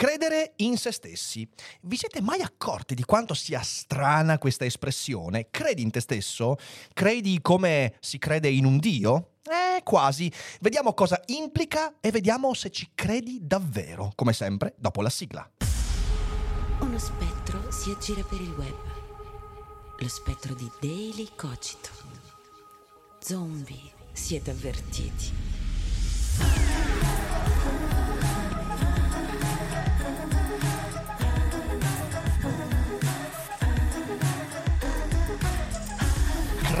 Credere in se stessi. Vi siete mai accorti di quanto sia strana questa espressione? Credi in te stesso? Credi come si crede in un dio? Eh, quasi. Vediamo cosa implica e vediamo se ci credi davvero. Come sempre, dopo la sigla. Uno spettro si aggira per il web. Lo spettro di Daily Cogito. Zombie, siete avvertiti.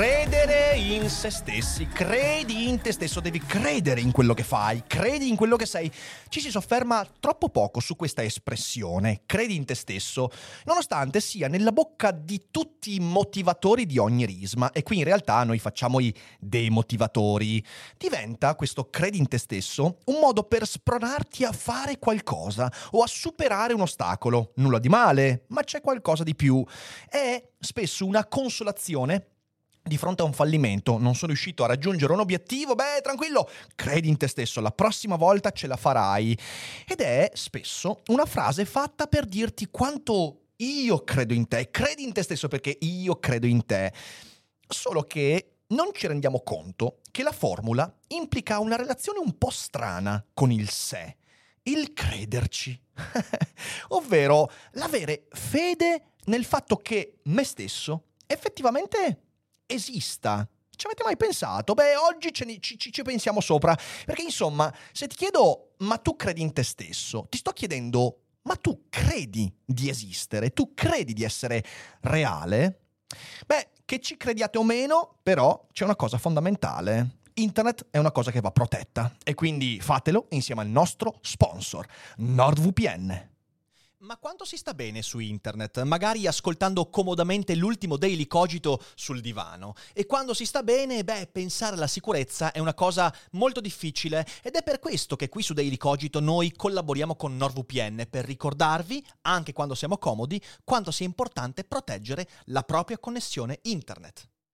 Credere in se stessi, credi in te stesso, devi credere in quello che fai, credi in quello che sei. Ci si sofferma troppo poco su questa espressione, credi in te stesso, nonostante sia nella bocca di tutti i motivatori di ogni risma e qui in realtà noi facciamo i demotivatori. Diventa questo credi in te stesso un modo per spronarti a fare qualcosa o a superare un ostacolo. Nulla di male, ma c'è qualcosa di più. È spesso una consolazione di fronte a un fallimento, non sono riuscito a raggiungere un obiettivo, beh, tranquillo, credi in te stesso, la prossima volta ce la farai. Ed è spesso una frase fatta per dirti quanto io credo in te, credi in te stesso perché io credo in te. Solo che non ci rendiamo conto che la formula implica una relazione un po' strana con il sé, il crederci, ovvero l'avere fede nel fatto che me stesso effettivamente esista. Ci avete mai pensato? Beh, oggi ne, ci, ci, pensiamo sopra. Perché insomma, se ti chiedo, ma tu credi in te stesso, ti sto chiedendo, ma tu credi di esistere? Tu credi di essere reale? Beh, che ci crediate o meno, però c'è una cosa fondamentale. Internet è una cosa che va protetta e quindi fatelo insieme al nostro sponsor, NordVPN. Ma quanto si sta bene su internet? Magari ascoltando comodamente l'ultimo Daily Cogito sul divano. E quando si sta bene, beh, pensare alla sicurezza è una cosa molto difficile ed è per questo che qui su Daily Cogito noi collaboriamo con NordVPN per ricordarvi, anche quando siamo comodi, quanto sia importante proteggere la propria connessione internet.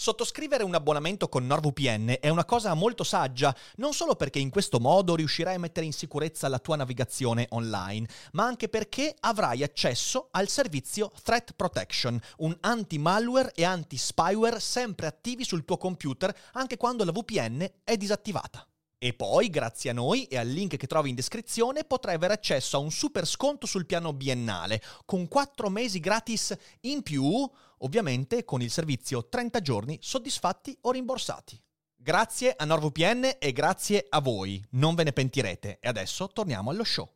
Sottoscrivere un abbonamento con NordVPN è una cosa molto saggia, non solo perché in questo modo riuscirai a mettere in sicurezza la tua navigazione online, ma anche perché avrai accesso al servizio Threat Protection, un anti-malware e anti-spyware sempre attivi sul tuo computer anche quando la VPN è disattivata. E poi, grazie a noi e al link che trovi in descrizione, potrai avere accesso a un super sconto sul piano biennale, con 4 mesi gratis in più ovviamente con il servizio 30 giorni soddisfatti o rimborsati. Grazie a NordVPN e grazie a voi, non ve ne pentirete. E adesso torniamo allo show.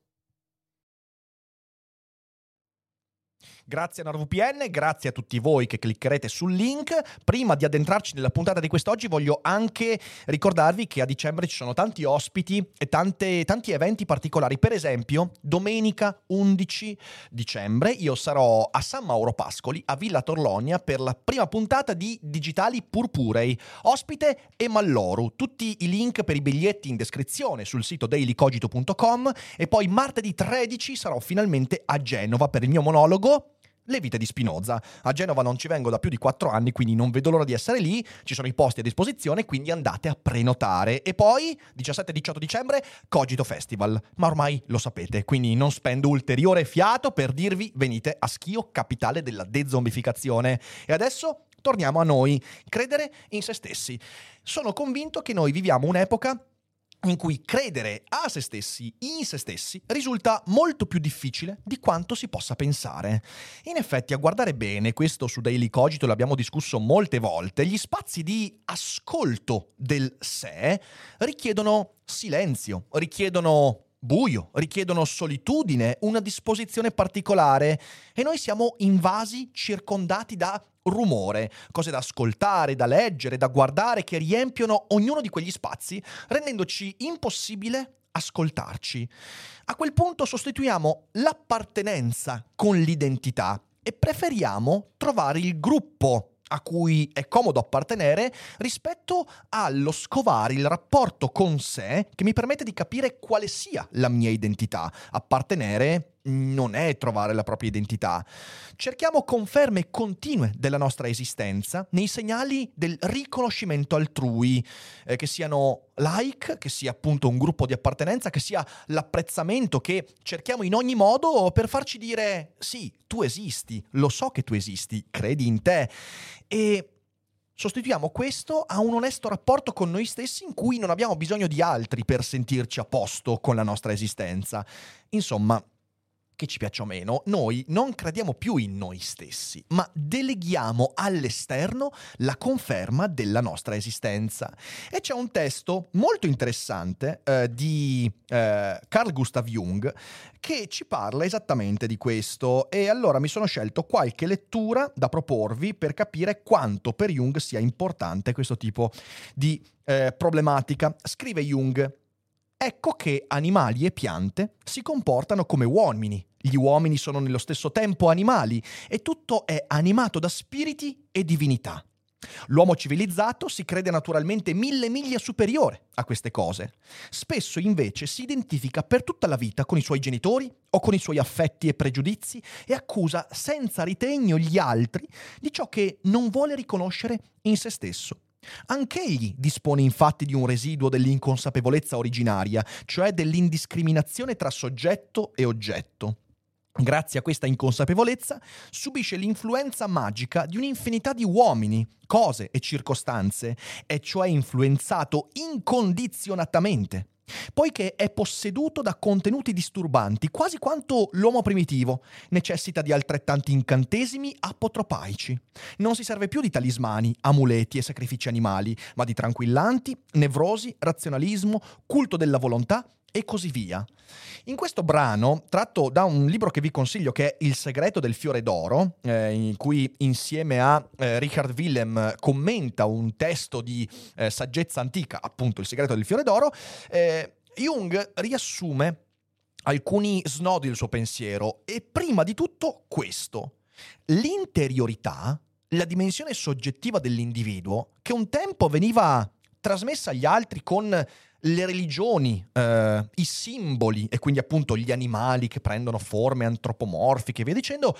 Grazie a NordVPN, grazie a tutti voi che cliccherete sul link. Prima di addentrarci nella puntata di quest'oggi voglio anche ricordarvi che a dicembre ci sono tanti ospiti e tante, tanti eventi particolari. Per esempio, domenica 11 dicembre io sarò a San Mauro Pascoli, a Villa Torlonia, per la prima puntata di Digitali Purpurei. Ospite e Malloru. Tutti i link per i biglietti in descrizione sul sito dailycogito.com e poi martedì 13 sarò finalmente a Genova per il mio monologo le vite di Spinoza. A Genova non ci vengo da più di 4 anni, quindi non vedo l'ora di essere lì. Ci sono i posti a disposizione, quindi andate a prenotare. E poi, 17-18 dicembre, Cogito Festival. Ma ormai lo sapete, quindi non spendo ulteriore fiato per dirvi venite a Schio, capitale della dezombificazione. E adesso torniamo a noi, credere in se stessi. Sono convinto che noi viviamo un'epoca in cui credere a se stessi, in se stessi, risulta molto più difficile di quanto si possa pensare. In effetti, a guardare bene, questo su Daily Cogito l'abbiamo discusso molte volte, gli spazi di ascolto del sé richiedono silenzio, richiedono buio, richiedono solitudine, una disposizione particolare e noi siamo invasi, circondati da rumore, cose da ascoltare, da leggere, da guardare che riempiono ognuno di quegli spazi, rendendoci impossibile ascoltarci. A quel punto sostituiamo l'appartenenza con l'identità e preferiamo trovare il gruppo a cui è comodo appartenere rispetto allo scovare il rapporto con sé che mi permette di capire quale sia la mia identità. Appartenere non è trovare la propria identità. Cerchiamo conferme continue della nostra esistenza nei segnali del riconoscimento altrui, eh, che siano like, che sia appunto un gruppo di appartenenza, che sia l'apprezzamento che cerchiamo in ogni modo per farci dire sì, tu esisti, lo so che tu esisti, credi in te. E sostituiamo questo a un onesto rapporto con noi stessi in cui non abbiamo bisogno di altri per sentirci a posto con la nostra esistenza. Insomma, che ci piaccia o meno, noi non crediamo più in noi stessi, ma deleghiamo all'esterno la conferma della nostra esistenza. E c'è un testo molto interessante eh, di eh, Carl Gustav Jung che ci parla esattamente di questo e allora mi sono scelto qualche lettura da proporvi per capire quanto per Jung sia importante questo tipo di eh, problematica. Scrive Jung, Ecco che animali e piante si comportano come uomini. Gli uomini sono nello stesso tempo animali e tutto è animato da spiriti e divinità. L'uomo civilizzato si crede naturalmente mille miglia superiore a queste cose. Spesso invece si identifica per tutta la vita con i suoi genitori o con i suoi affetti e pregiudizi e accusa senza ritegno gli altri di ciò che non vuole riconoscere in se stesso. Anch'egli dispone infatti di un residuo dell'inconsapevolezza originaria, cioè dell'indiscriminazione tra soggetto e oggetto. Grazie a questa inconsapevolezza subisce l'influenza magica di un'infinità di uomini, cose e circostanze, è cioè influenzato incondizionatamente poiché è posseduto da contenuti disturbanti, quasi quanto l'uomo primitivo necessita di altrettanti incantesimi apotropaici. Non si serve più di talismani, amuleti e sacrifici animali, ma di tranquillanti, nevrosi, razionalismo, culto della volontà e così via. In questo brano, tratto da un libro che vi consiglio che è Il segreto del fiore d'oro, eh, in cui insieme a eh, Richard Willem commenta un testo di eh, saggezza antica, appunto Il segreto del fiore d'oro, eh, Jung riassume alcuni snodi del suo pensiero e prima di tutto questo. L'interiorità, la dimensione soggettiva dell'individuo, che un tempo veniva trasmessa agli altri con le religioni, eh, i simboli e quindi appunto gli animali che prendono forme antropomorfiche e via dicendo,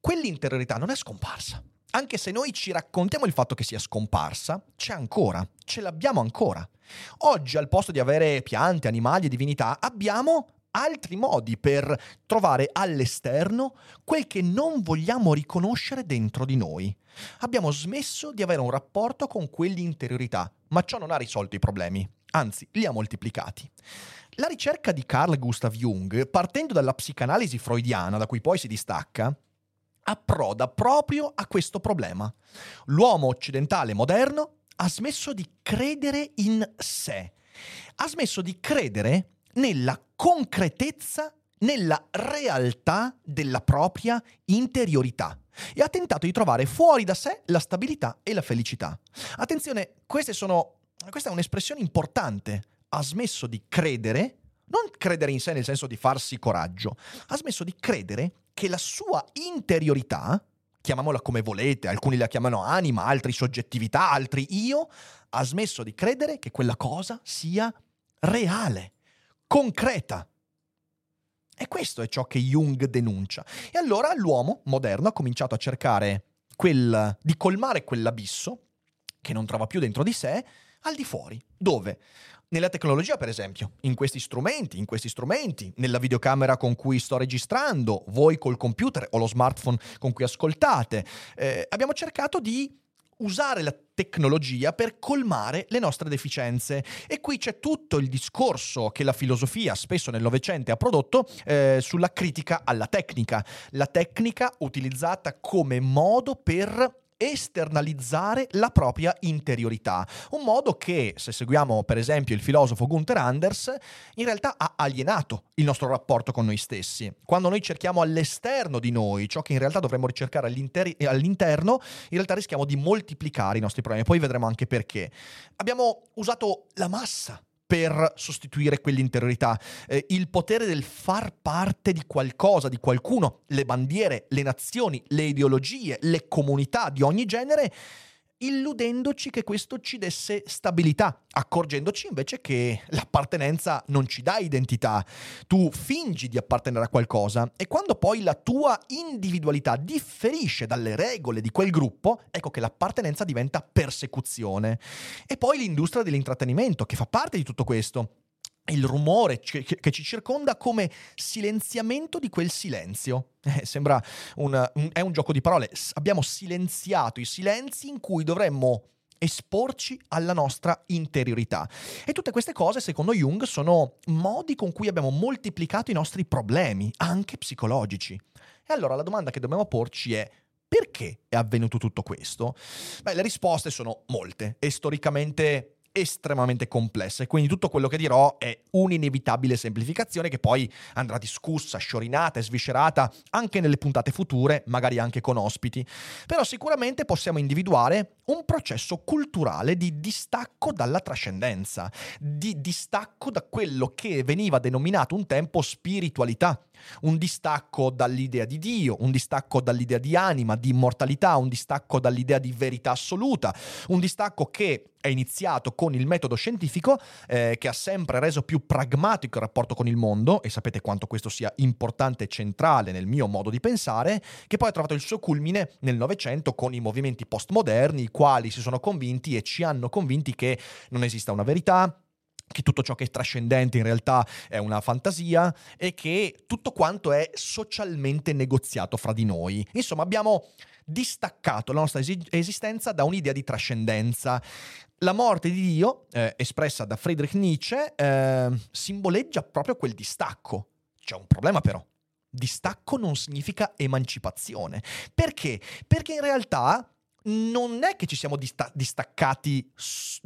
quell'interiorità non è scomparsa. Anche se noi ci raccontiamo il fatto che sia scomparsa, c'è ancora, ce l'abbiamo ancora. Oggi al posto di avere piante, animali e divinità, abbiamo altri modi per trovare all'esterno quel che non vogliamo riconoscere dentro di noi. Abbiamo smesso di avere un rapporto con quell'interiorità, ma ciò non ha risolto i problemi anzi li ha moltiplicati. La ricerca di Carl Gustav Jung, partendo dalla psicanalisi freudiana, da cui poi si distacca, approda proprio a questo problema. L'uomo occidentale moderno ha smesso di credere in sé, ha smesso di credere nella concretezza, nella realtà della propria interiorità e ha tentato di trovare fuori da sé la stabilità e la felicità. Attenzione, queste sono questa è un'espressione importante. Ha smesso di credere, non credere in sé nel senso di farsi coraggio, ha smesso di credere che la sua interiorità, chiamiamola come volete, alcuni la chiamano anima, altri soggettività, altri io, ha smesso di credere che quella cosa sia reale, concreta. E questo è ciò che Jung denuncia. E allora l'uomo moderno ha cominciato a cercare quel, di colmare quell'abisso che non trova più dentro di sé al di fuori. Dove? Nella tecnologia, per esempio, in questi strumenti, in questi strumenti, nella videocamera con cui sto registrando, voi col computer o lo smartphone con cui ascoltate, eh, abbiamo cercato di usare la tecnologia per colmare le nostre deficienze. E qui c'è tutto il discorso che la filosofia spesso nel Novecento ha prodotto eh, sulla critica alla tecnica. La tecnica utilizzata come modo per esternalizzare la propria interiorità. Un modo che, se seguiamo per esempio il filosofo Gunther Anders, in realtà ha alienato il nostro rapporto con noi stessi. Quando noi cerchiamo all'esterno di noi ciò che in realtà dovremmo ricercare all'interno, in realtà rischiamo di moltiplicare i nostri problemi. Poi vedremo anche perché. Abbiamo usato la massa per sostituire quell'interiorità, eh, il potere del far parte di qualcosa, di qualcuno, le bandiere, le nazioni, le ideologie, le comunità di ogni genere illudendoci che questo ci desse stabilità, accorgendoci invece che l'appartenenza non ci dà identità. Tu fingi di appartenere a qualcosa e quando poi la tua individualità differisce dalle regole di quel gruppo, ecco che l'appartenenza diventa persecuzione. E poi l'industria dell'intrattenimento che fa parte di tutto questo il rumore che, ci circonda come silenziamento di quel silenzio. Eh, sembra un, un, è un gioco di parole. abbiamo silenziato i silenzi in cui dovremmo esporci alla nostra interiorità. E tutte queste cose, secondo Jung, sono modi con cui abbiamo moltiplicato i nostri problemi, anche psicologici. E allora la domanda che dobbiamo porci è perché è avvenuto tutto questo? Beh, le risposte sono molte e storicamente estremamente complessa e quindi tutto quello che dirò è un'inevitabile semplificazione che poi andrà discussa, sciorinata e sviscerata anche nelle puntate future, magari anche con ospiti. Però sicuramente possiamo individuare un processo culturale di distacco dalla trascendenza, di distacco da quello che veniva denominato un tempo spiritualità, un distacco dall'idea di Dio, un distacco dall'idea di anima, di immortalità, un distacco dall'idea di verità assoluta, un distacco che è iniziato con il metodo scientifico eh, che ha sempre reso più pragmatico il rapporto con il mondo e sapete quanto questo sia importante e centrale nel mio modo di pensare, che poi ha trovato il suo culmine nel Novecento con i movimenti postmoderni, quali si sono convinti e ci hanno convinti che non esista una verità, che tutto ciò che è trascendente in realtà è una fantasia e che tutto quanto è socialmente negoziato fra di noi. Insomma, abbiamo distaccato la nostra esistenza da un'idea di trascendenza. La morte di Dio, eh, espressa da Friedrich Nietzsche, eh, simboleggia proprio quel distacco. C'è un problema però. Distacco non significa emancipazione. Perché? Perché in realtà non è che ci siamo dista- distaccati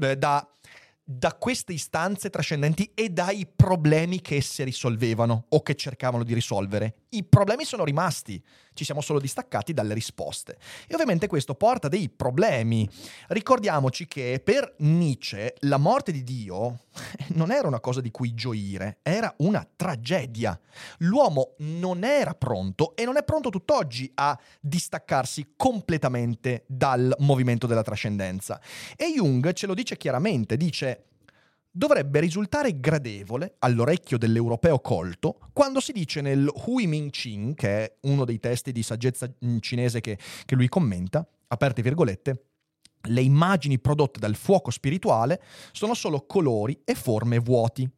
eh, da da queste istanze trascendenti e dai problemi che esse risolvevano o che cercavano di risolvere. I problemi sono rimasti, ci siamo solo distaccati dalle risposte. E ovviamente questo porta dei problemi. Ricordiamoci che per Nietzsche la morte di Dio non era una cosa di cui gioire, era una tragedia. L'uomo non era pronto e non è pronto tutt'oggi a distaccarsi completamente dal movimento della trascendenza. E Jung ce lo dice chiaramente, dice dovrebbe risultare gradevole all'orecchio dell'europeo colto quando si dice nel Hui Ming Qing, che è uno dei testi di saggezza cinese che, che lui commenta, aperte virgolette, le immagini prodotte dal fuoco spirituale sono solo colori e forme vuoti.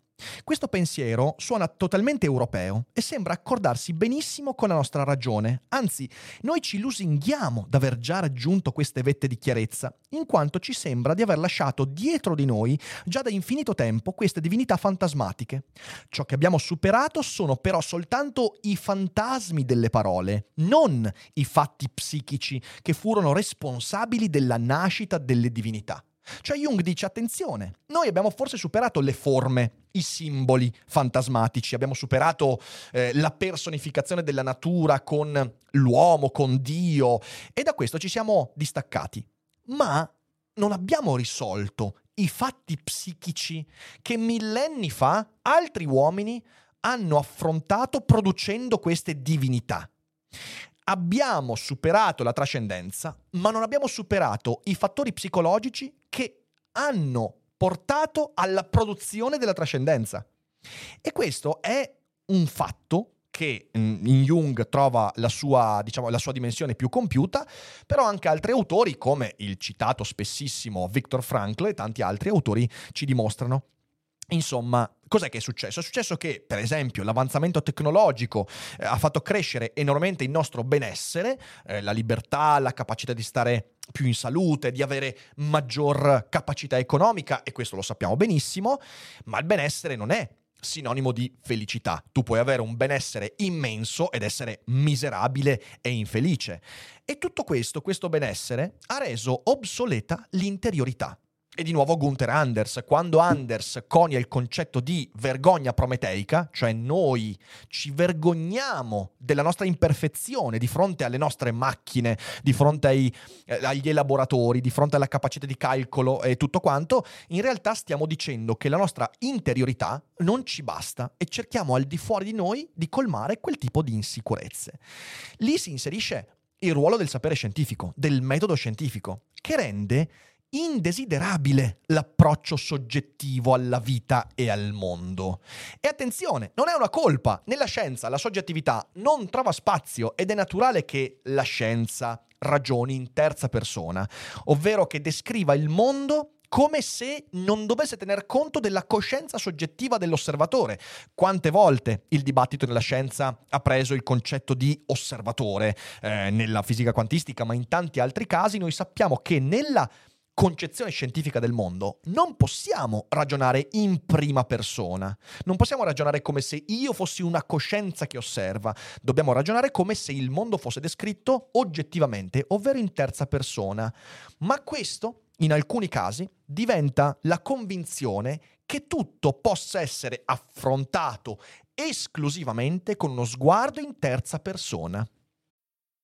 Questo pensiero suona totalmente europeo e sembra accordarsi benissimo con la nostra ragione, anzi noi ci lusinghiamo d'aver già raggiunto queste vette di chiarezza, in quanto ci sembra di aver lasciato dietro di noi già da infinito tempo queste divinità fantasmatiche. Ciò che abbiamo superato sono però soltanto i fantasmi delle parole, non i fatti psichici che furono responsabili della nascita delle divinità. Cioè Jung dice attenzione, noi abbiamo forse superato le forme, i simboli fantasmatici, abbiamo superato eh, la personificazione della natura con l'uomo, con Dio. E da questo ci siamo distaccati. Ma non abbiamo risolto i fatti psichici che millenni fa altri uomini hanno affrontato producendo queste divinità abbiamo superato la trascendenza, ma non abbiamo superato i fattori psicologici che hanno portato alla produzione della trascendenza. E questo è un fatto che mm, in Jung trova la sua, diciamo, la sua, dimensione più compiuta, però anche altri autori, come il citato spessissimo Viktor Frankl e tanti altri autori, ci dimostrano. Insomma, Cos'è che è successo? È successo che, per esempio, l'avanzamento tecnologico eh, ha fatto crescere enormemente il nostro benessere, eh, la libertà, la capacità di stare più in salute, di avere maggior capacità economica, e questo lo sappiamo benissimo, ma il benessere non è sinonimo di felicità. Tu puoi avere un benessere immenso ed essere miserabile e infelice. E tutto questo, questo benessere, ha reso obsoleta l'interiorità. E di nuovo Gunther Anders, quando Anders conia il concetto di vergogna prometeica, cioè noi ci vergogniamo della nostra imperfezione di fronte alle nostre macchine, di fronte ai, eh, agli elaboratori, di fronte alla capacità di calcolo e tutto quanto, in realtà stiamo dicendo che la nostra interiorità non ci basta e cerchiamo al di fuori di noi di colmare quel tipo di insicurezze. Lì si inserisce il ruolo del sapere scientifico, del metodo scientifico, che rende indesiderabile l'approccio soggettivo alla vita e al mondo. E attenzione, non è una colpa, nella scienza la soggettività non trova spazio ed è naturale che la scienza ragioni in terza persona, ovvero che descriva il mondo come se non dovesse tener conto della coscienza soggettiva dell'osservatore. Quante volte il dibattito nella scienza ha preso il concetto di osservatore eh, nella fisica quantistica, ma in tanti altri casi noi sappiamo che nella concezione scientifica del mondo, non possiamo ragionare in prima persona. Non possiamo ragionare come se io fossi una coscienza che osserva. Dobbiamo ragionare come se il mondo fosse descritto oggettivamente, ovvero in terza persona. Ma questo, in alcuni casi, diventa la convinzione che tutto possa essere affrontato esclusivamente con uno sguardo in terza persona.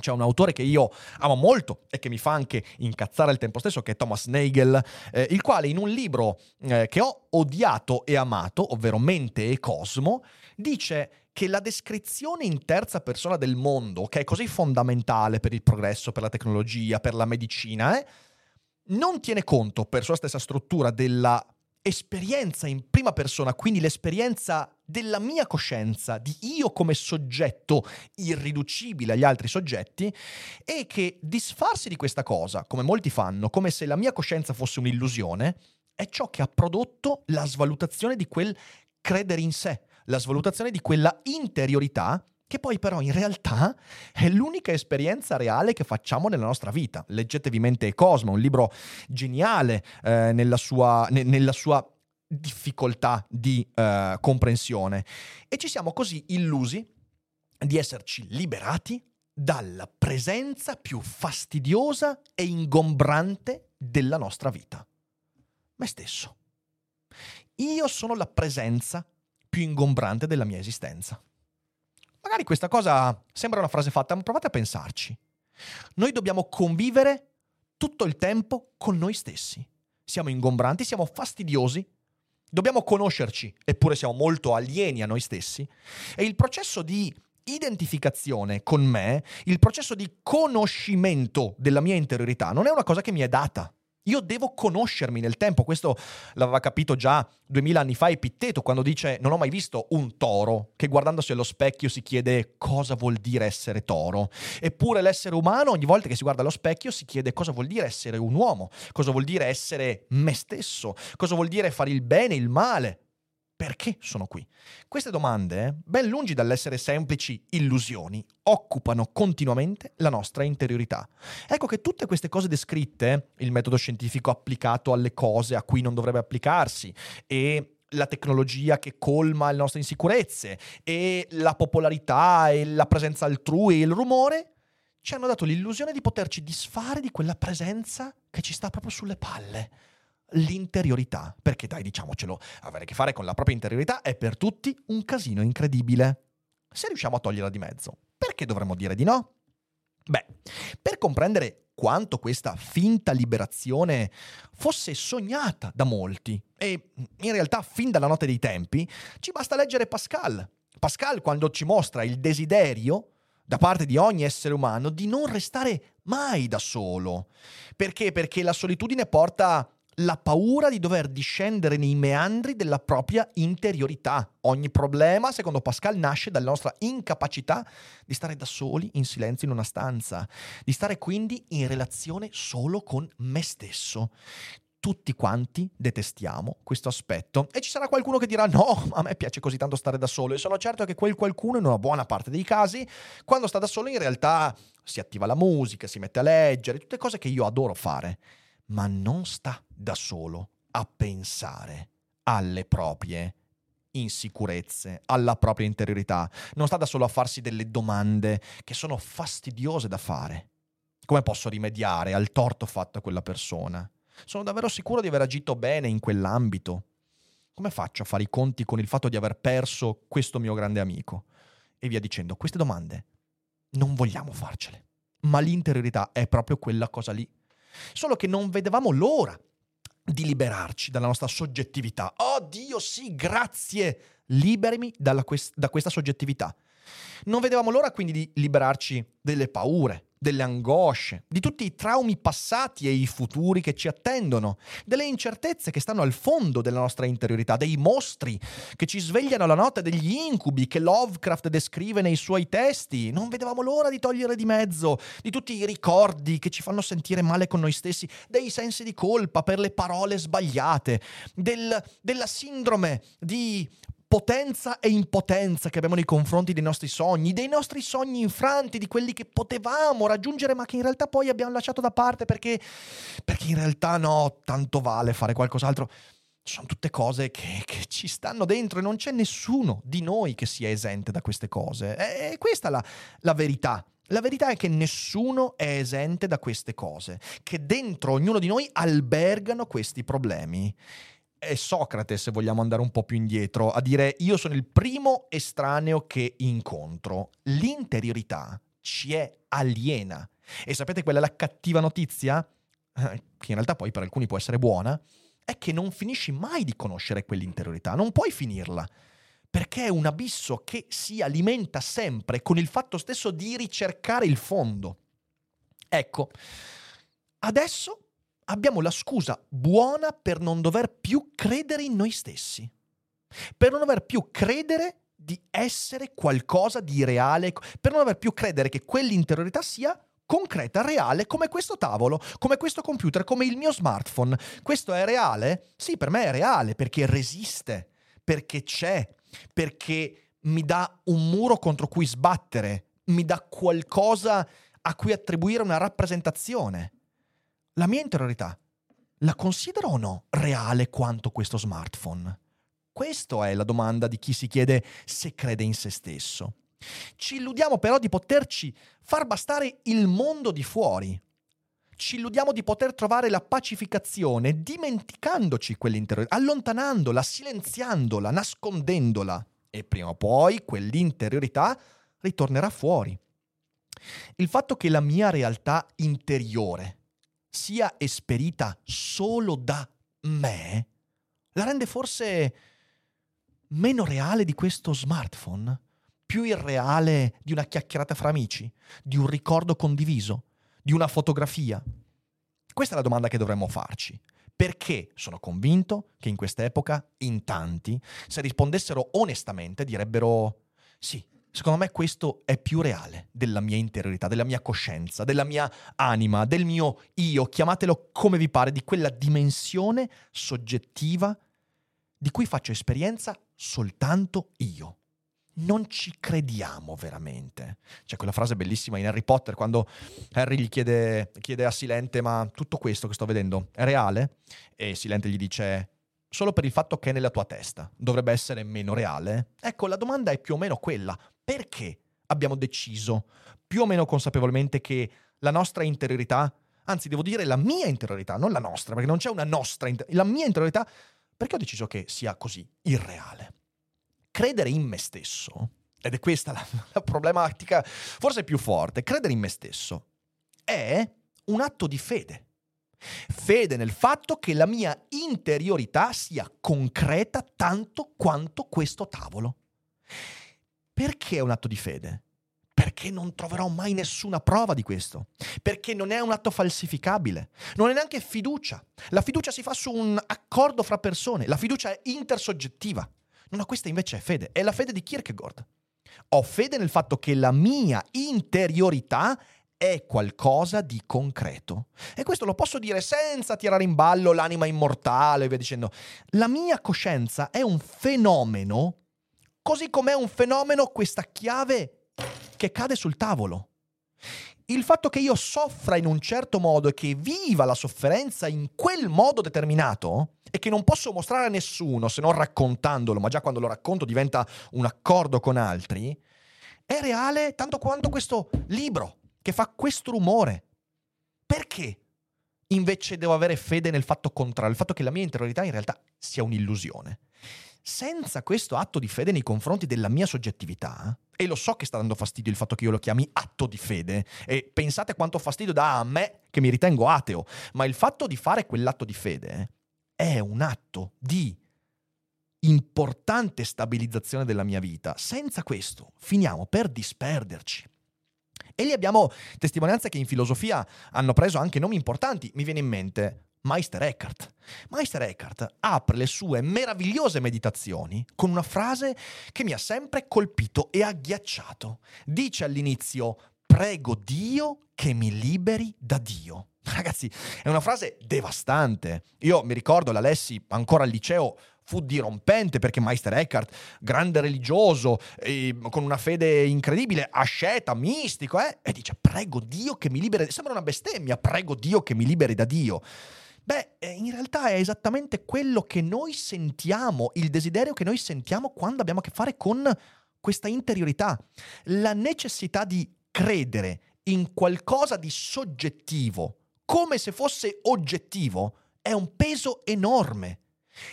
C'è un autore che io amo molto e che mi fa anche incazzare al tempo stesso, che è Thomas Nagel, eh, il quale in un libro eh, che ho odiato e amato, ovvero Mente e Cosmo, dice che la descrizione in terza persona del mondo, che è così fondamentale per il progresso, per la tecnologia, per la medicina, eh, non tiene conto per sua stessa struttura della esperienza in prima persona, quindi l'esperienza della mia coscienza, di io come soggetto irriducibile agli altri soggetti, e che disfarsi di questa cosa, come molti fanno, come se la mia coscienza fosse un'illusione, è ciò che ha prodotto la svalutazione di quel credere in sé, la svalutazione di quella interiorità che poi però in realtà è l'unica esperienza reale che facciamo nella nostra vita. Leggetevi Mente e Cosmo, un libro geniale eh, nella, sua, ne, nella, sua, difficoltà di eh, comprensione. E ci siamo così illusi di esserci liberati dalla presenza più fastidiosa e ingombrante della nostra vita. Me stesso. Io sono la presenza più ingombrante della mia esistenza. Magari questa cosa sembra una frase fatta, ma provate a pensarci. Noi dobbiamo convivere tutto il tempo con noi stessi. Siamo ingombranti, siamo fastidiosi, dobbiamo conoscerci, eppure siamo molto alieni a noi stessi. E il processo di identificazione con me, il processo di conoscimento della mia interiorità non è una cosa che mi è data. Io devo conoscermi nel tempo, questo l'aveva capito già duemila anni fa Epitteto quando dice non ho mai visto un toro che guardandosi allo specchio si chiede cosa vuol dire essere toro. Eppure l'essere umano ogni volta che si guarda allo specchio si chiede cosa vuol dire essere un uomo, cosa vuol dire essere me stesso, cosa vuol dire fare il bene, il male, perché sono qui? Queste domande, ben lungi dall'essere semplici illusioni, occupano continuamente la nostra interiorità. Ecco che tutte queste cose descritte, il metodo scientifico applicato alle cose a cui non dovrebbe applicarsi e la tecnologia che colma le nostre insicurezze e la popolarità e la presenza altrui e il rumore, ci hanno dato l'illusione di poterci disfare di quella presenza che ci sta proprio sulle palle l'interiorità, perché dai diciamocelo, avere a che fare con la propria interiorità è per tutti un casino incredibile. Se riusciamo a toglierla di mezzo, perché dovremmo dire di no? Beh, per comprendere quanto questa finta liberazione fosse sognata da molti e in realtà fin dalla notte dei tempi, ci basta leggere Pascal. Pascal quando ci mostra il desiderio da parte di ogni essere umano di non restare mai da solo. Perché? Perché la solitudine porta la paura di dover discendere nei meandri della propria interiorità. Ogni problema, secondo Pascal, nasce dalla nostra incapacità di stare da soli in silenzio in una stanza, di stare quindi in relazione solo con me stesso. Tutti quanti detestiamo questo aspetto. E ci sarà qualcuno che dirà no, a me piace così tanto stare da solo e sono certo che quel qualcuno in una buona parte dei casi quando sta da solo in realtà si attiva la musica, si mette a leggere, tutte cose che io adoro fare, ma non sta da solo a pensare alle proprie insicurezze, alla propria interiorità, non sta da solo a farsi delle domande che sono fastidiose da fare. Come posso rimediare al torto fatto a quella persona? Sono davvero sicuro di aver agito bene in quell'ambito. Come faccio a fare i conti con il fatto di aver perso questo mio grande amico? E via dicendo, queste domande non vogliamo farcele. Ma l'interiorità è proprio quella cosa lì. Solo che non vedevamo l'ora di liberarci dalla nostra soggettività. Oh Dio, sì, grazie! Liberami quest- da questa soggettività. Non vedevamo l'ora quindi di liberarci delle paure, delle angosce, di tutti i traumi passati e i futuri che ci attendono, delle incertezze che stanno al fondo della nostra interiorità, dei mostri che ci svegliano la notte, degli incubi che Lovecraft descrive nei suoi testi. Non vedevamo l'ora di togliere di mezzo, di tutti i ricordi che ci fanno sentire male con noi stessi, dei sensi di colpa per le parole sbagliate, del, della sindrome di potenza e impotenza che abbiamo nei confronti dei nostri sogni, dei nostri sogni infranti, di quelli che potevamo raggiungere ma che in realtà poi abbiamo lasciato da parte perché, perché in realtà no, tanto vale fare qualcos'altro. Sono tutte cose che, che, ci stanno dentro e non c'è nessuno di noi che sia esente da queste cose. E questa è la, la verità. La verità è che nessuno è esente da queste cose, che dentro ognuno di noi albergano questi problemi è Socrate, se vogliamo andare un po' più indietro, a dire io sono il primo estraneo che incontro. L'interiorità ci è aliena. E sapete qual è la cattiva notizia? Eh, che in realtà poi per alcuni può essere buona, è che non finisci mai di conoscere quell'interiorità, non puoi finirla, perché è un abisso che si alimenta sempre con il fatto stesso di ricercare il fondo. Ecco, adesso abbiamo la scusa buona per non dover più credere in noi stessi, per non dover più credere di essere qualcosa di reale, per non dover più credere che quell'interiorità sia concreta, reale, come questo tavolo, come questo computer, come il mio smartphone. Questo è reale? Sì, per me è reale perché resiste, perché c'è, perché mi dà un muro contro cui sbattere, mi dà qualcosa a cui attribuire una rappresentazione la mia interiorità la considero o no reale quanto questo smartphone? Questa è la domanda di chi si chiede se crede in se stesso. Ci illudiamo però di poterci far bastare il mondo di fuori. Ci illudiamo di poter trovare la pacificazione dimenticandoci quell'interiorità, allontanandola, silenziandola, nascondendola. E prima o poi quell'interiorità ritornerà fuori. Il fatto che la mia realtà interiore sia esperita solo da me, la rende forse meno reale di questo smartphone, più irreale di una chiacchierata fra amici, di un ricordo condiviso, di una fotografia. Questa è la domanda che dovremmo farci. Perché sono convinto che in quest'epoca in tanti, se rispondessero onestamente, direbbero sì, Secondo me questo è più reale della mia interiorità, della mia coscienza, della mia anima, del mio io, chiamatelo come vi pare, di quella dimensione soggettiva di cui faccio esperienza soltanto io. Non ci crediamo veramente. C'è quella frase bellissima in Harry Potter quando Harry gli chiede, chiede a Silente ma tutto questo che sto vedendo è reale? E Silente gli dice solo per il fatto che è nella tua testa dovrebbe essere meno reale? Ecco, la domanda è più o meno quella perché abbiamo deciso più o meno consapevolmente che la nostra interiorità, anzi devo dire la mia interiorità, non la nostra, perché non c'è una nostra, la mia interiorità, perché ho deciso che sia così irreale. Credere in me stesso ed è questa la, la problematica forse più forte, credere in me stesso è un atto di fede. Fede nel fatto che la mia interiorità sia concreta tanto quanto questo tavolo. Perché è un atto di fede? Perché non troverò mai nessuna prova di questo. Perché non è un atto falsificabile. Non è neanche fiducia. La fiducia si fa su un accordo fra persone. La fiducia è intersoggettiva. No, no, questa invece è fede. È la fede di Kierkegaard. Ho fede nel fatto che la mia interiorità è qualcosa di concreto. E questo lo posso dire senza tirare in ballo l'anima immortale e via dicendo. La mia coscienza è un fenomeno, così come è un fenomeno questa chiave che cade sul tavolo. Il fatto che io soffra in un certo modo e che viva la sofferenza in quel modo determinato e che non posso mostrare a nessuno se non raccontandolo, ma già quando lo racconto diventa un accordo con altri, è reale tanto quanto questo libro che fa questo rumore. Perché invece devo avere fede nel fatto contrario, il fatto che la mia interiorità in realtà sia un'illusione? Senza questo atto di fede nei confronti della mia soggettività, e lo so che sta dando fastidio il fatto che io lo chiami atto di fede, e pensate quanto fastidio dà a me che mi ritengo ateo, ma il fatto di fare quell'atto di fede è un atto di importante stabilizzazione della mia vita. Senza questo finiamo per disperderci. E lì abbiamo testimonianze che in filosofia hanno preso anche nomi importanti. Mi viene in mente Meister Eckhart. Meister Eckhart apre le sue meravigliose meditazioni con una frase che mi ha sempre colpito e agghiacciato. Dice all'inizio, prego Dio che mi liberi da Dio. Ragazzi, è una frase devastante. Io mi ricordo, la lessi ancora al liceo, fu dirompente perché Meister Eckhart, grande religioso, eh, con una fede incredibile, asceta, mistico, eh, e dice prego Dio che mi liberi, sembra una bestemmia, prego Dio che mi liberi da Dio. Beh, eh, in realtà è esattamente quello che noi sentiamo, il desiderio che noi sentiamo quando abbiamo a che fare con questa interiorità, la necessità di credere in qualcosa di soggettivo, come se fosse oggettivo, è un peso enorme.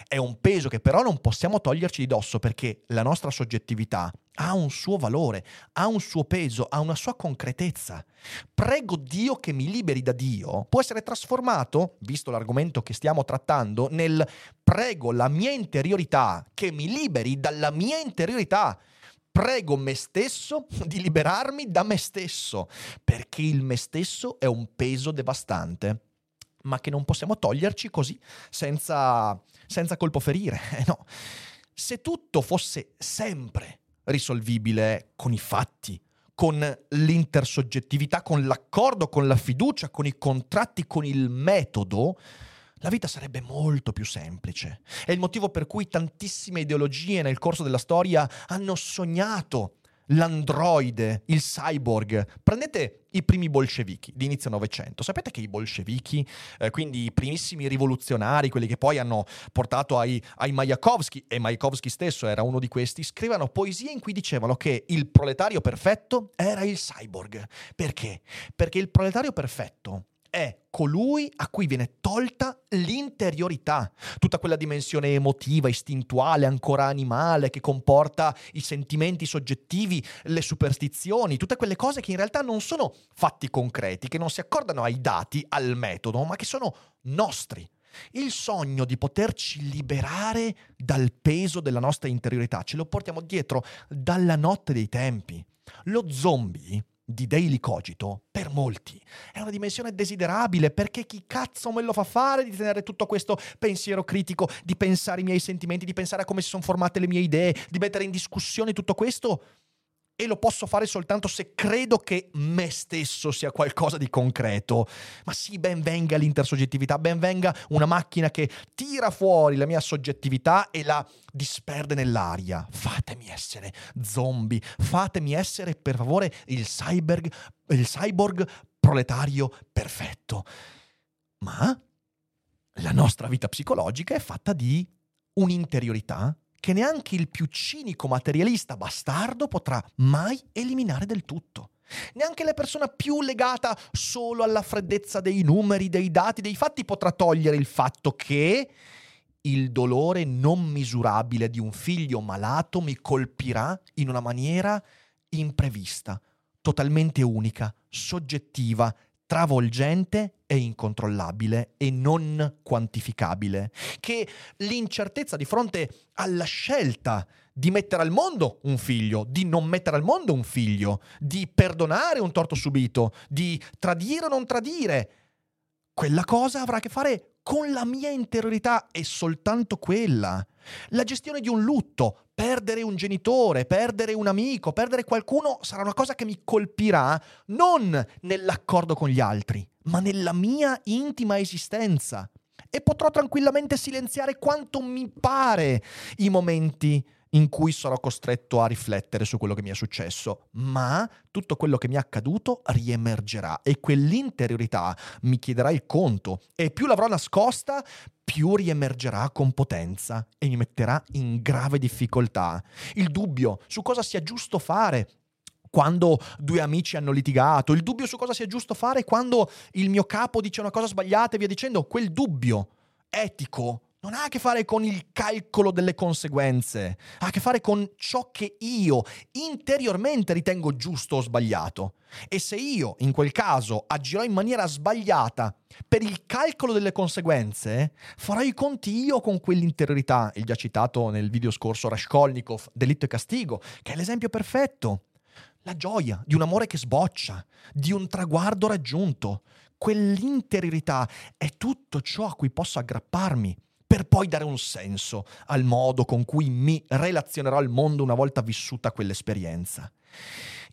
È un peso che però non possiamo toglierci di dosso perché la nostra soggettività ha un suo valore, ha un suo peso, ha una sua concretezza. Prego Dio che mi liberi da Dio può essere trasformato, visto l'argomento che stiamo trattando, nel prego la mia interiorità che mi liberi dalla mia interiorità. Prego me stesso di liberarmi da me stesso, perché il me stesso è un peso devastante, ma che non possiamo toglierci così senza, senza colpo ferire. no. Se tutto fosse sempre risolvibile con i fatti, con l'intersoggettività, con l'accordo, con la fiducia, con i contratti, con il metodo, la vita sarebbe molto più semplice. È il motivo per cui tantissime ideologie nel corso della storia hanno sognato l'androide, il cyborg. Prendete i primi bolscevichi di inizio Novecento. Sapete che i bolscevichi, eh, quindi i primissimi rivoluzionari, quelli che poi hanno portato ai, ai Mayakovsky, e Mayakovsky stesso era uno di questi, scrivano poesie in cui dicevano che il proletario perfetto era il cyborg. Perché? Perché il proletario perfetto è colui a cui viene tolta l'interiorità, tutta quella dimensione emotiva, istintuale, ancora animale, che comporta i sentimenti soggettivi, le superstizioni, tutte quelle cose che in realtà non sono fatti concreti, che non si accordano ai dati, al metodo, ma che sono nostri. Il sogno di poterci liberare dal peso della nostra interiorità ce lo portiamo dietro dalla notte dei tempi. Lo zombie di Daily Cogito, per molti, è una dimensione desiderabile perché chi cazzo me lo fa fare di tenere tutto questo pensiero critico, di pensare i miei sentimenti, di pensare a come si sono formate le mie idee, di mettere in discussione tutto questo? E lo posso fare soltanto se credo che me stesso sia qualcosa di concreto. Ma sì, ben venga l'intersoggettività, ben venga una macchina che tira fuori la mia soggettività e la disperde nell'aria. Fatemi essere zombie, fatemi essere per favore il cyborg, il cyborg proletario perfetto. Ma la nostra vita psicologica è fatta di un'interiorità che neanche il più cinico materialista bastardo potrà mai eliminare del tutto. Neanche la persona più legata solo alla freddezza dei numeri, dei dati, dei fatti potrà togliere il fatto che il dolore non misurabile di un figlio malato mi colpirà in una maniera imprevista, totalmente unica, soggettiva, travolgente e incontrollabile e non quantificabile, che l'incertezza di fronte alla scelta di mettere al mondo un figlio, di non mettere al mondo un figlio, di perdonare un torto subito, di tradire o non tradire, quella cosa avrà a che fare con la mia interiorità e soltanto quella. La gestione di un lutto, perdere un genitore, perdere un amico, perdere qualcuno sarà una cosa che mi colpirà non nell'accordo con gli altri, ma nella mia intima esistenza. E potrò tranquillamente silenziare quanto mi pare i momenti in cui sarò costretto a riflettere su quello che mi è successo, ma tutto quello che mi è accaduto riemergerà e quell'interiorità mi chiederà il conto e più l'avrò nascosta, più riemergerà con potenza e mi metterà in grave difficoltà. Il dubbio su cosa sia giusto fare, quando due amici hanno litigato, il dubbio su cosa sia giusto fare quando il mio capo dice una cosa sbagliata e via dicendo, quel dubbio etico non ha a che fare con il calcolo delle conseguenze, ha a che fare con ciò che io interiormente ritengo giusto o sbagliato. E se io, in quel caso, agirò in maniera sbagliata per il calcolo delle conseguenze, farò i conti io con quell'interiorità, il già citato nel video scorso Raskolnikov, Delitto e Castigo, che è l'esempio perfetto. La gioia di un amore che sboccia, di un traguardo raggiunto. Quell'interiorità è tutto ciò a cui posso aggrapparmi per poi dare un senso al modo con cui mi relazionerò al mondo una volta vissuta quell'esperienza.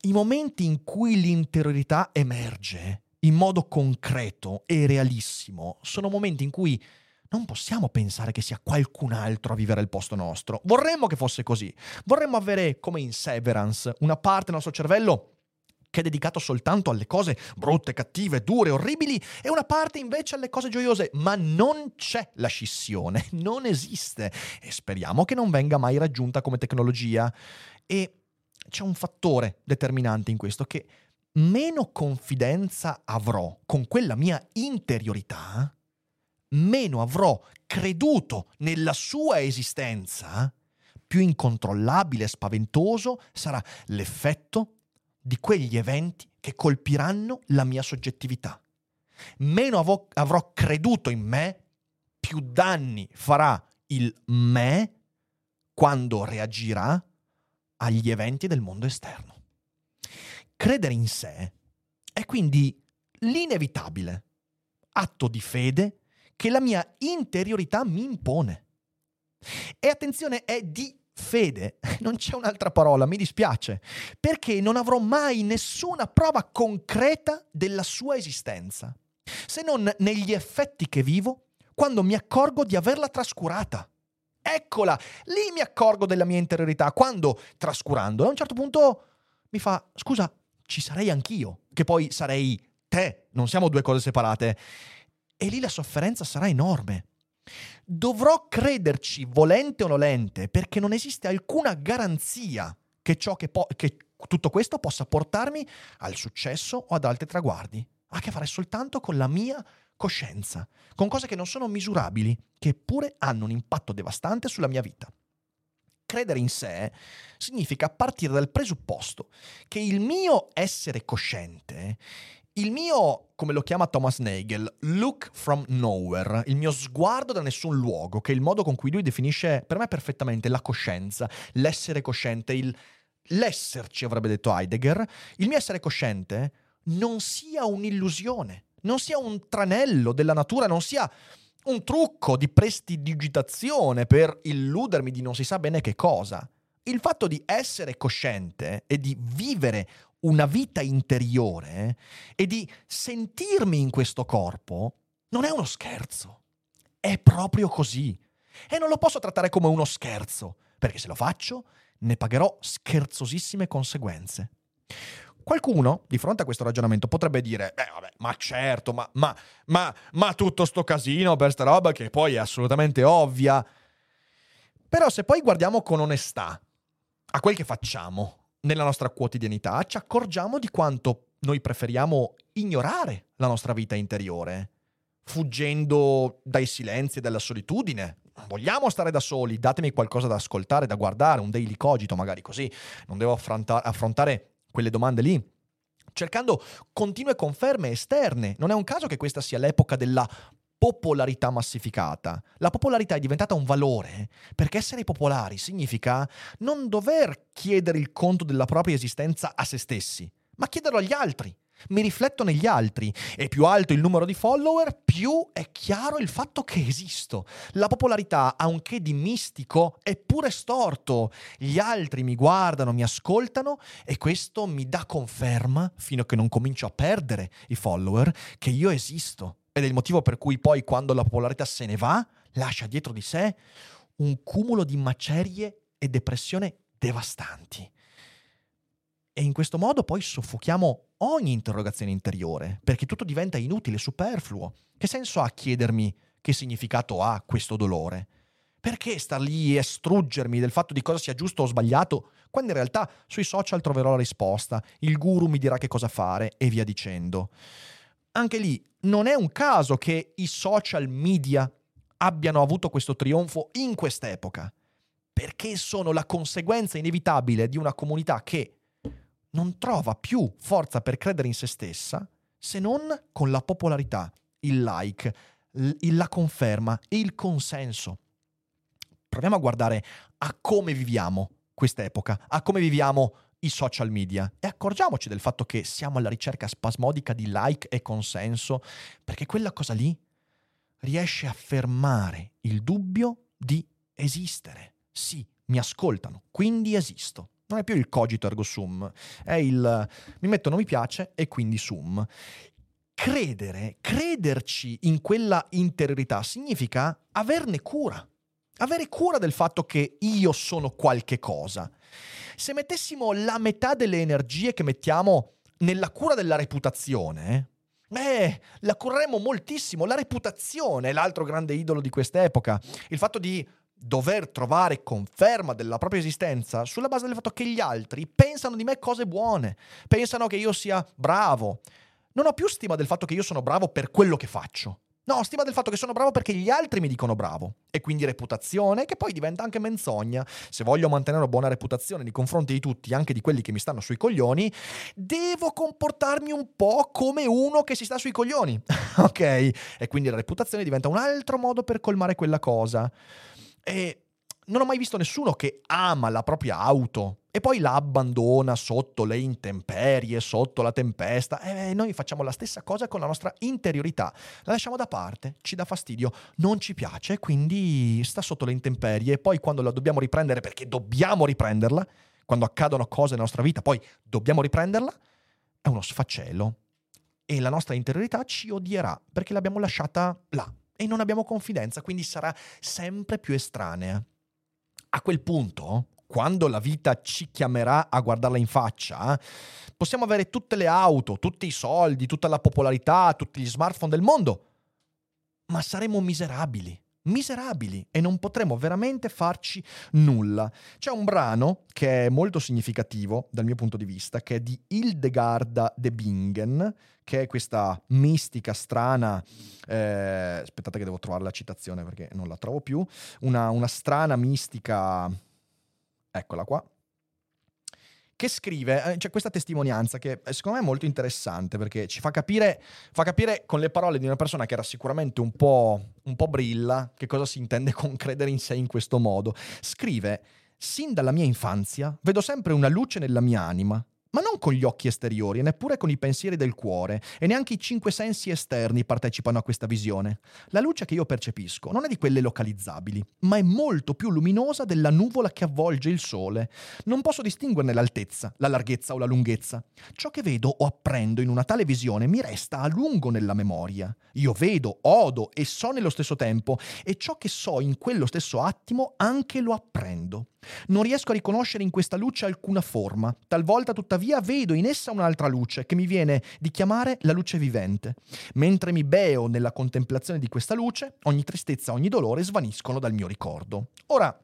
I momenti in cui l'interiorità emerge in modo concreto e realissimo sono momenti in cui non possiamo pensare che sia qualcun altro a vivere al posto nostro. Vorremmo che fosse così. Vorremmo avere, come in Severance, una parte del nostro cervello che è dedicato soltanto alle cose brutte, cattive, dure, orribili, e una parte invece alle cose gioiose, ma non c'è la scissione, non esiste e speriamo che non venga mai raggiunta come tecnologia. E c'è un fattore determinante in questo che meno confidenza avrò con quella mia interiorità, meno avrò creduto nella sua esistenza, più incontrollabile e spaventoso sarà l'effetto di quegli eventi che colpiranno la mia soggettività. Meno avrò, avrò creduto in me, più danni farà il me quando reagirà agli eventi del mondo esterno. Credere in sé è quindi l'inevitabile atto di fede che la mia interiorità mi impone. E attenzione, è di fede, non c'è un'altra parola, mi dispiace, perché non avrò mai nessuna prova concreta della sua esistenza, se non negli effetti che vivo quando mi accorgo di averla trascurata. Eccola, lì mi accorgo della mia interiorità, quando trascurando, a un certo punto mi fa, scusa, ci sarei anch'io, che poi sarei te, non siamo due cose separate. E lì la sofferenza sarà enorme dovrò crederci volente o nolente perché non esiste alcuna garanzia che, che, po- che tutto questo possa portarmi al successo o ad altri traguardi. Ha a che fare soltanto con la mia coscienza, con cose che non sono misurabili, che eppure hanno un impatto devastante sulla mia vita. Credere in sé significa partire dal presupposto che il mio essere cosciente il mio, come lo chiama Thomas Nagel, look from nowhere, il mio sguardo da nessun luogo, che è il modo con cui lui definisce per me perfettamente la coscienza, l'essere cosciente, il, l'esserci, avrebbe detto Heidegger, il mio essere cosciente non sia un'illusione, non sia un tranello della natura, non sia un trucco di prestidigitazione per illudermi di non si sa bene che cosa. Il fatto di essere cosciente e di vivere una vita interiore e di sentirmi in questo corpo non è uno scherzo. È proprio così. E non lo posso trattare come uno scherzo, perché se lo faccio ne pagherò scherzosissime conseguenze. Qualcuno, di fronte a questo ragionamento, potrebbe dire: Beh, vabbè, ma certo, ma, ma, ma, ma tutto sto casino per sta roba che poi è assolutamente ovvia. Però se poi guardiamo con onestà a quel che facciamo, nella nostra quotidianità ci accorgiamo di quanto noi preferiamo ignorare la nostra vita interiore, fuggendo dai silenzi e dalla solitudine, vogliamo stare da soli, datemi qualcosa da ascoltare, da guardare, un daily cogito magari così, non devo affronta- affrontare quelle domande lì cercando continue conferme esterne. Non è un caso che questa sia l'epoca della popolarità massificata. La popolarità è diventata un valore perché essere popolari significa non dover chiedere il conto della propria esistenza a se stessi, ma chiederlo agli altri. Mi rifletto negli altri e più alto il numero di follower, più è chiaro il fatto che esisto. La popolarità ha un che di mistico eppure storto. Gli altri mi guardano, mi ascoltano e questo mi dà conferma, fino a che non comincio a perdere i follower, che io esisto. Ed è il motivo per cui poi quando la popolarità se ne va, lascia dietro di sé un cumulo di macerie e depressione devastanti. E in questo modo poi soffochiamo ogni interrogazione interiore, perché tutto diventa inutile, superfluo. Che senso ha chiedermi che significato ha questo dolore? Perché star lì e struggermi del fatto di cosa sia giusto o sbagliato, quando in realtà sui social troverò la risposta, il guru mi dirà che cosa fare e via dicendo anche lì non è un caso che i social media abbiano avuto questo trionfo in quest'epoca, perché sono la conseguenza inevitabile di una comunità che non trova più forza per credere in se stessa se non con la popolarità, il like, la conferma il consenso. Proviamo a guardare a come viviamo quest'epoca, a come viviamo i social media e accorgiamoci del fatto che siamo alla ricerca spasmodica di like e consenso, perché quella cosa lì riesce a fermare il dubbio di esistere. Sì, mi ascoltano, quindi esisto. Non è più il cogito ergo sum, è il mi mettono mi piace e quindi sum. Credere, crederci in quella interiorità significa averne cura. Avere cura del fatto che io sono qualche cosa se mettessimo la metà delle energie che mettiamo nella cura della reputazione, eh, la cureremmo moltissimo. La reputazione è l'altro grande idolo di quest'epoca. Il fatto di dover trovare conferma della propria esistenza sulla base del fatto che gli altri pensano di me cose buone, pensano che io sia bravo. Non ho più stima del fatto che io sono bravo per quello che faccio. No, stima del fatto che sono bravo perché gli altri mi dicono bravo. E quindi reputazione, che poi diventa anche menzogna. Se voglio mantenere una buona reputazione nei confronti di tutti, anche di quelli che mi stanno sui coglioni, devo comportarmi un po' come uno che si sta sui coglioni. ok? E quindi la reputazione diventa un altro modo per colmare quella cosa. E non ho mai visto nessuno che ama la propria auto e poi la abbandona sotto le intemperie, sotto la tempesta. E noi facciamo la stessa cosa con la nostra interiorità. La lasciamo da parte, ci dà fastidio, non ci piace, quindi sta sotto le intemperie e poi quando la dobbiamo riprendere, perché dobbiamo riprenderla, quando accadono cose nella nostra vita, poi dobbiamo riprenderla, è uno sfacelo. E la nostra interiorità ci odierà perché l'abbiamo lasciata là e non abbiamo confidenza, quindi sarà sempre più estranea a quel punto, quando la vita ci chiamerà a guardarla in faccia, possiamo avere tutte le auto, tutti i soldi, tutta la popolarità, tutti gli smartphone del mondo, ma saremo miserabili miserabili e non potremo veramente farci nulla. C'è un brano che è molto significativo dal mio punto di vista, che è di Hildegarda de Bingen, che è questa mistica strana, eh, aspettate che devo trovare la citazione perché non la trovo più, una, una strana mistica, eccola qua, che scrive, c'è questa testimonianza che eh, secondo me è molto interessante perché ci fa capire, fa capire con le parole di una persona che era sicuramente un po', un po' brilla che cosa si intende con credere in sé in questo modo. Scrive, sin dalla mia infanzia vedo sempre una luce nella mia anima, ma non con gli occhi esteriori neppure con i pensieri del cuore, e neanche i cinque sensi esterni partecipano a questa visione. La luce che io percepisco non è di quelle localizzabili, ma è molto più luminosa della nuvola che avvolge il sole. Non posso distinguerne l'altezza, la larghezza o la lunghezza. Ciò che vedo o apprendo in una tale visione mi resta a lungo nella memoria. Io vedo, odo e so nello stesso tempo, e ciò che so in quello stesso attimo anche lo apprendo. Non riesco a riconoscere in questa luce alcuna forma, talvolta tuttavia vedo in essa un'altra luce che mi viene di chiamare la luce vivente. Mentre mi beo nella contemplazione di questa luce, ogni tristezza, ogni dolore svaniscono dal mio ricordo. Ora,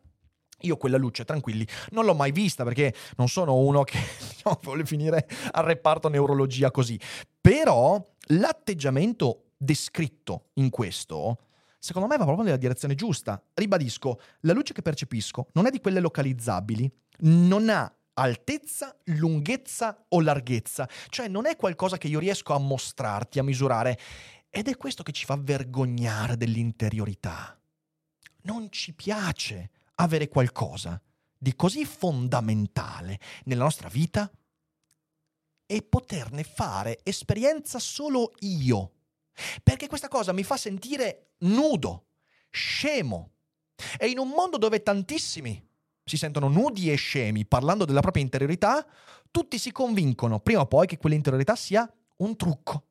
io quella luce, tranquilli, non l'ho mai vista perché non sono uno che diciamo, vuole finire al reparto neurologia così. Però l'atteggiamento descritto in questo secondo me va proprio nella direzione giusta. Ribadisco, la luce che percepisco non è di quelle localizzabili, non ha altezza, lunghezza o larghezza, cioè non è qualcosa che io riesco a mostrarti, a misurare, ed è questo che ci fa vergognare dell'interiorità. Non ci piace avere qualcosa di così fondamentale nella nostra vita e poterne fare esperienza solo io. Perché questa cosa mi fa sentire nudo, scemo. E in un mondo dove tantissimi si sentono nudi e scemi parlando della propria interiorità, tutti si convincono prima o poi che quell'interiorità sia un trucco,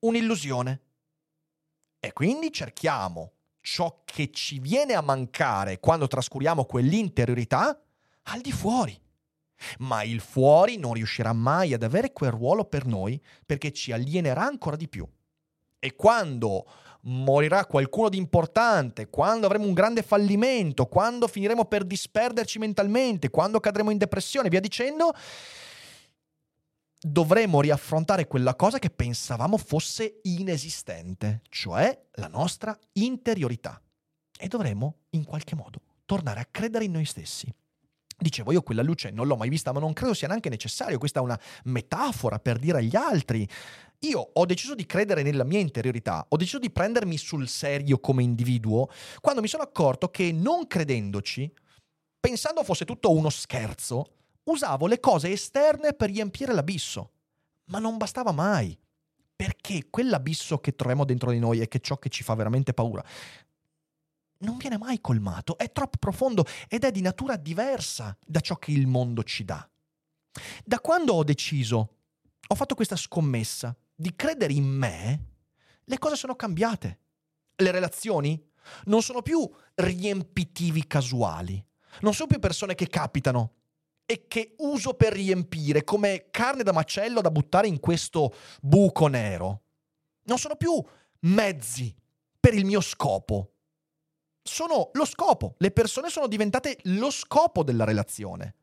un'illusione. E quindi cerchiamo ciò che ci viene a mancare quando trascuriamo quell'interiorità al di fuori. Ma il fuori non riuscirà mai ad avere quel ruolo per noi perché ci alienerà ancora di più. E quando morirà qualcuno di importante, quando avremo un grande fallimento, quando finiremo per disperderci mentalmente, quando cadremo in depressione, via dicendo, dovremo riaffrontare quella cosa che pensavamo fosse inesistente, cioè la nostra interiorità. E dovremo, in qualche modo, tornare a credere in noi stessi. Dicevo, io quella luce non l'ho mai vista, ma non credo sia neanche necessario. Questa è una metafora per dire agli altri. Io ho deciso di credere nella mia interiorità, ho deciso di prendermi sul serio come individuo, quando mi sono accorto che non credendoci, pensando fosse tutto uno scherzo, usavo le cose esterne per riempire l'abisso. Ma non bastava mai. Perché quell'abisso che troviamo dentro di noi è che ciò che ci fa veramente paura non viene mai colmato, è troppo profondo ed è di natura diversa da ciò che il mondo ci dà. Da quando ho deciso, ho fatto questa scommessa di credere in me, le cose sono cambiate. Le relazioni non sono più riempitivi casuali, non sono più persone che capitano e che uso per riempire come carne da macello da buttare in questo buco nero. Non sono più mezzi per il mio scopo sono lo scopo, le persone sono diventate lo scopo della relazione.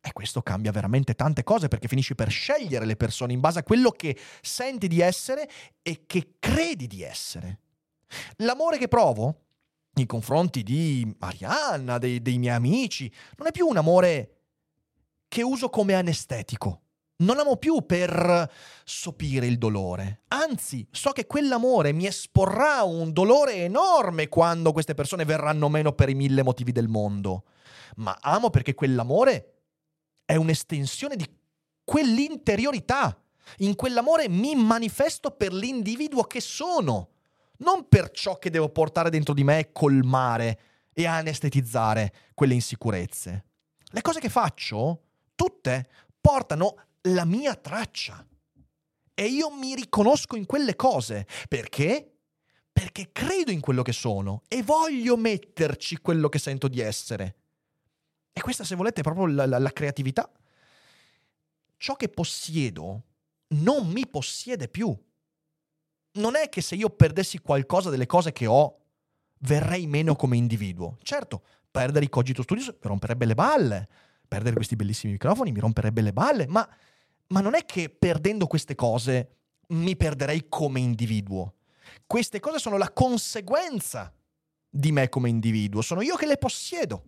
E questo cambia veramente tante cose perché finisci per scegliere le persone in base a quello che senti di essere e che credi di essere. L'amore che provo nei confronti di Arianna, dei, dei miei amici, non è più un amore che uso come anestetico non amo più per sopire il dolore. Anzi, so che quell'amore mi esporrà un dolore enorme quando queste persone verranno meno per i mille motivi del mondo. Ma amo perché quell'amore è un'estensione di quell'interiorità. In quell'amore mi manifesto per l'individuo che sono, non per ciò che devo portare dentro di me e colmare e anestetizzare quelle insicurezze. Le cose che faccio, tutte, portano la mia traccia. E io mi riconosco in quelle cose. Perché? Perché credo in quello che sono e voglio metterci quello che sento di essere. E questa, se volete, è proprio la, la, la creatività. Ciò che possiedo non mi possiede più. Non è che se io perdessi qualcosa delle cose che ho, verrei meno come individuo. Certo, perdere i Cogito Studios mi romperebbe le balle, perdere questi bellissimi microfoni mi romperebbe le balle, ma ma non è che perdendo queste cose mi perderei come individuo. Queste cose sono la conseguenza di me come individuo, sono io che le possiedo.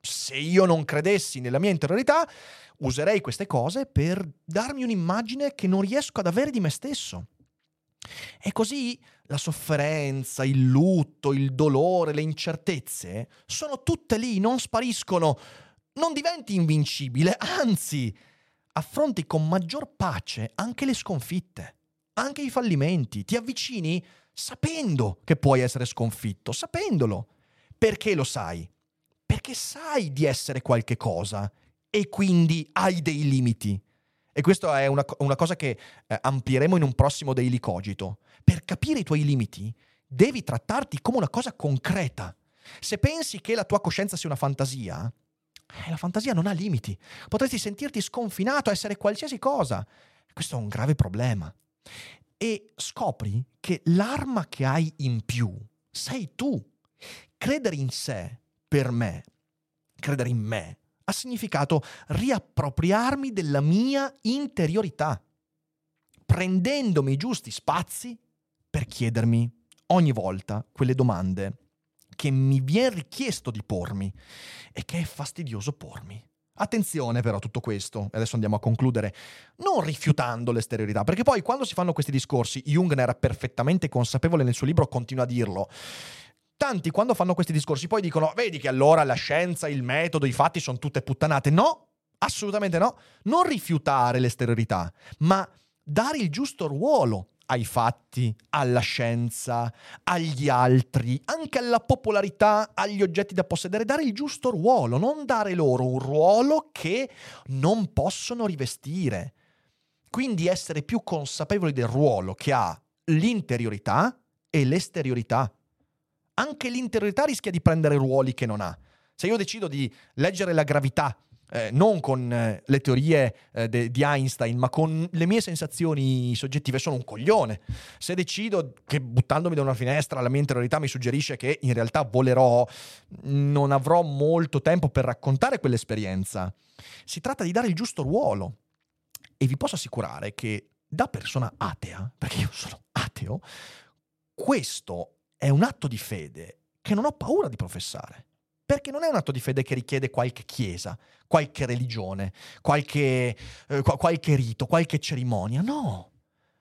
Se io non credessi nella mia interiorità, userei queste cose per darmi un'immagine che non riesco ad avere di me stesso. E così la sofferenza, il lutto, il dolore, le incertezze sono tutte lì, non spariscono. Non diventi invincibile, anzi, affronti con maggior pace anche le sconfitte, anche i fallimenti, ti avvicini sapendo che puoi essere sconfitto, sapendolo. Perché lo sai? Perché sai di essere qualche cosa e quindi hai dei limiti. E questa è una, una cosa che eh, amplieremo in un prossimo Daily Cogito. Per capire i tuoi limiti, devi trattarti come una cosa concreta. Se pensi che la tua coscienza sia una fantasia, eh, la fantasia non ha limiti. Potresti sentirti sconfinato a essere qualsiasi cosa. Questo è un grave problema. E scopri che l'arma che hai in più sei tu. Credere in sé, per me, credere in me, ha significato riappropriarmi della mia interiorità, prendendomi i giusti spazi per chiedermi, ogni volta quelle domande che mi viene richiesto di pormi e che è fastidioso pormi. Attenzione però a tutto questo, e adesso andiamo a concludere, non rifiutando l'esteriorità, perché poi quando si fanno questi discorsi, Jung ne era perfettamente consapevole nel suo libro, continua a dirlo. Tanti quando fanno questi discorsi poi dicono, vedi che allora la scienza, il metodo, i fatti sono tutte puttanate. No, assolutamente no. Non rifiutare l'esteriorità, ma dare il giusto ruolo ai fatti, alla scienza, agli altri, anche alla popolarità, agli oggetti da possedere, dare il giusto ruolo, non dare loro un ruolo che non possono rivestire. Quindi essere più consapevoli del ruolo che ha l'interiorità e l'esteriorità. Anche l'interiorità rischia di prendere ruoli che non ha. Se io decido di leggere la gravità eh, non con eh, le teorie eh, de- di Einstein, ma con le mie sensazioni soggettive, sono un coglione. Se decido che buttandomi da una finestra la mia interiorità mi suggerisce che in realtà volerò, non avrò molto tempo per raccontare quell'esperienza. Si tratta di dare il giusto ruolo. E vi posso assicurare che da persona atea, perché io sono ateo, questo è un atto di fede che non ho paura di professare perché non è un atto di fede che richiede qualche chiesa, qualche religione, qualche, eh, qualche rito, qualche cerimonia. No,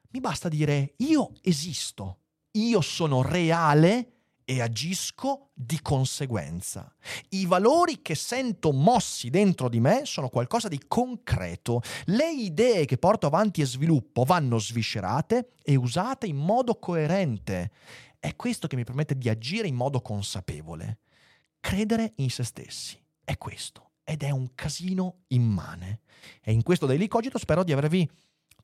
mi basta dire io esisto, io sono reale e agisco di conseguenza. I valori che sento mossi dentro di me sono qualcosa di concreto. Le idee che porto avanti e sviluppo vanno sviscerate e usate in modo coerente. È questo che mi permette di agire in modo consapevole. Credere in se stessi è questo ed è un casino immane. E in questo Daily Cogito spero di avervi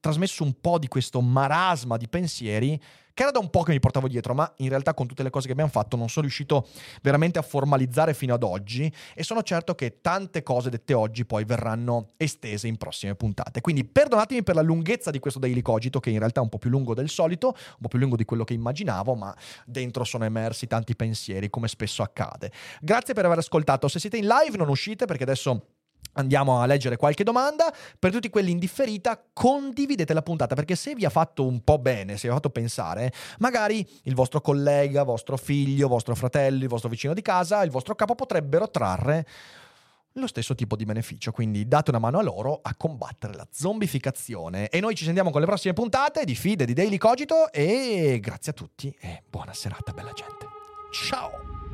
trasmesso un po' di questo marasma di pensieri che era da un po' che mi portavo dietro, ma in realtà con tutte le cose che abbiamo fatto non sono riuscito veramente a formalizzare fino ad oggi e sono certo che tante cose dette oggi poi verranno estese in prossime puntate. Quindi perdonatemi per la lunghezza di questo Daily Cogito, che in realtà è un po' più lungo del solito, un po' più lungo di quello che immaginavo, ma dentro sono emersi tanti pensieri, come spesso accade. Grazie per aver ascoltato. Se siete in live non uscite perché adesso Andiamo a leggere qualche domanda. Per tutti quelli in differita, condividete la puntata perché se vi ha fatto un po' bene, se vi ha fatto pensare, magari il vostro collega, vostro figlio, vostro fratello, il vostro vicino di casa, il vostro capo potrebbero trarre lo stesso tipo di beneficio. Quindi date una mano a loro a combattere la zombificazione. E noi ci sentiamo con le prossime puntate di Feed e di Daily Cogito. E grazie a tutti e buona serata, bella gente. Ciao!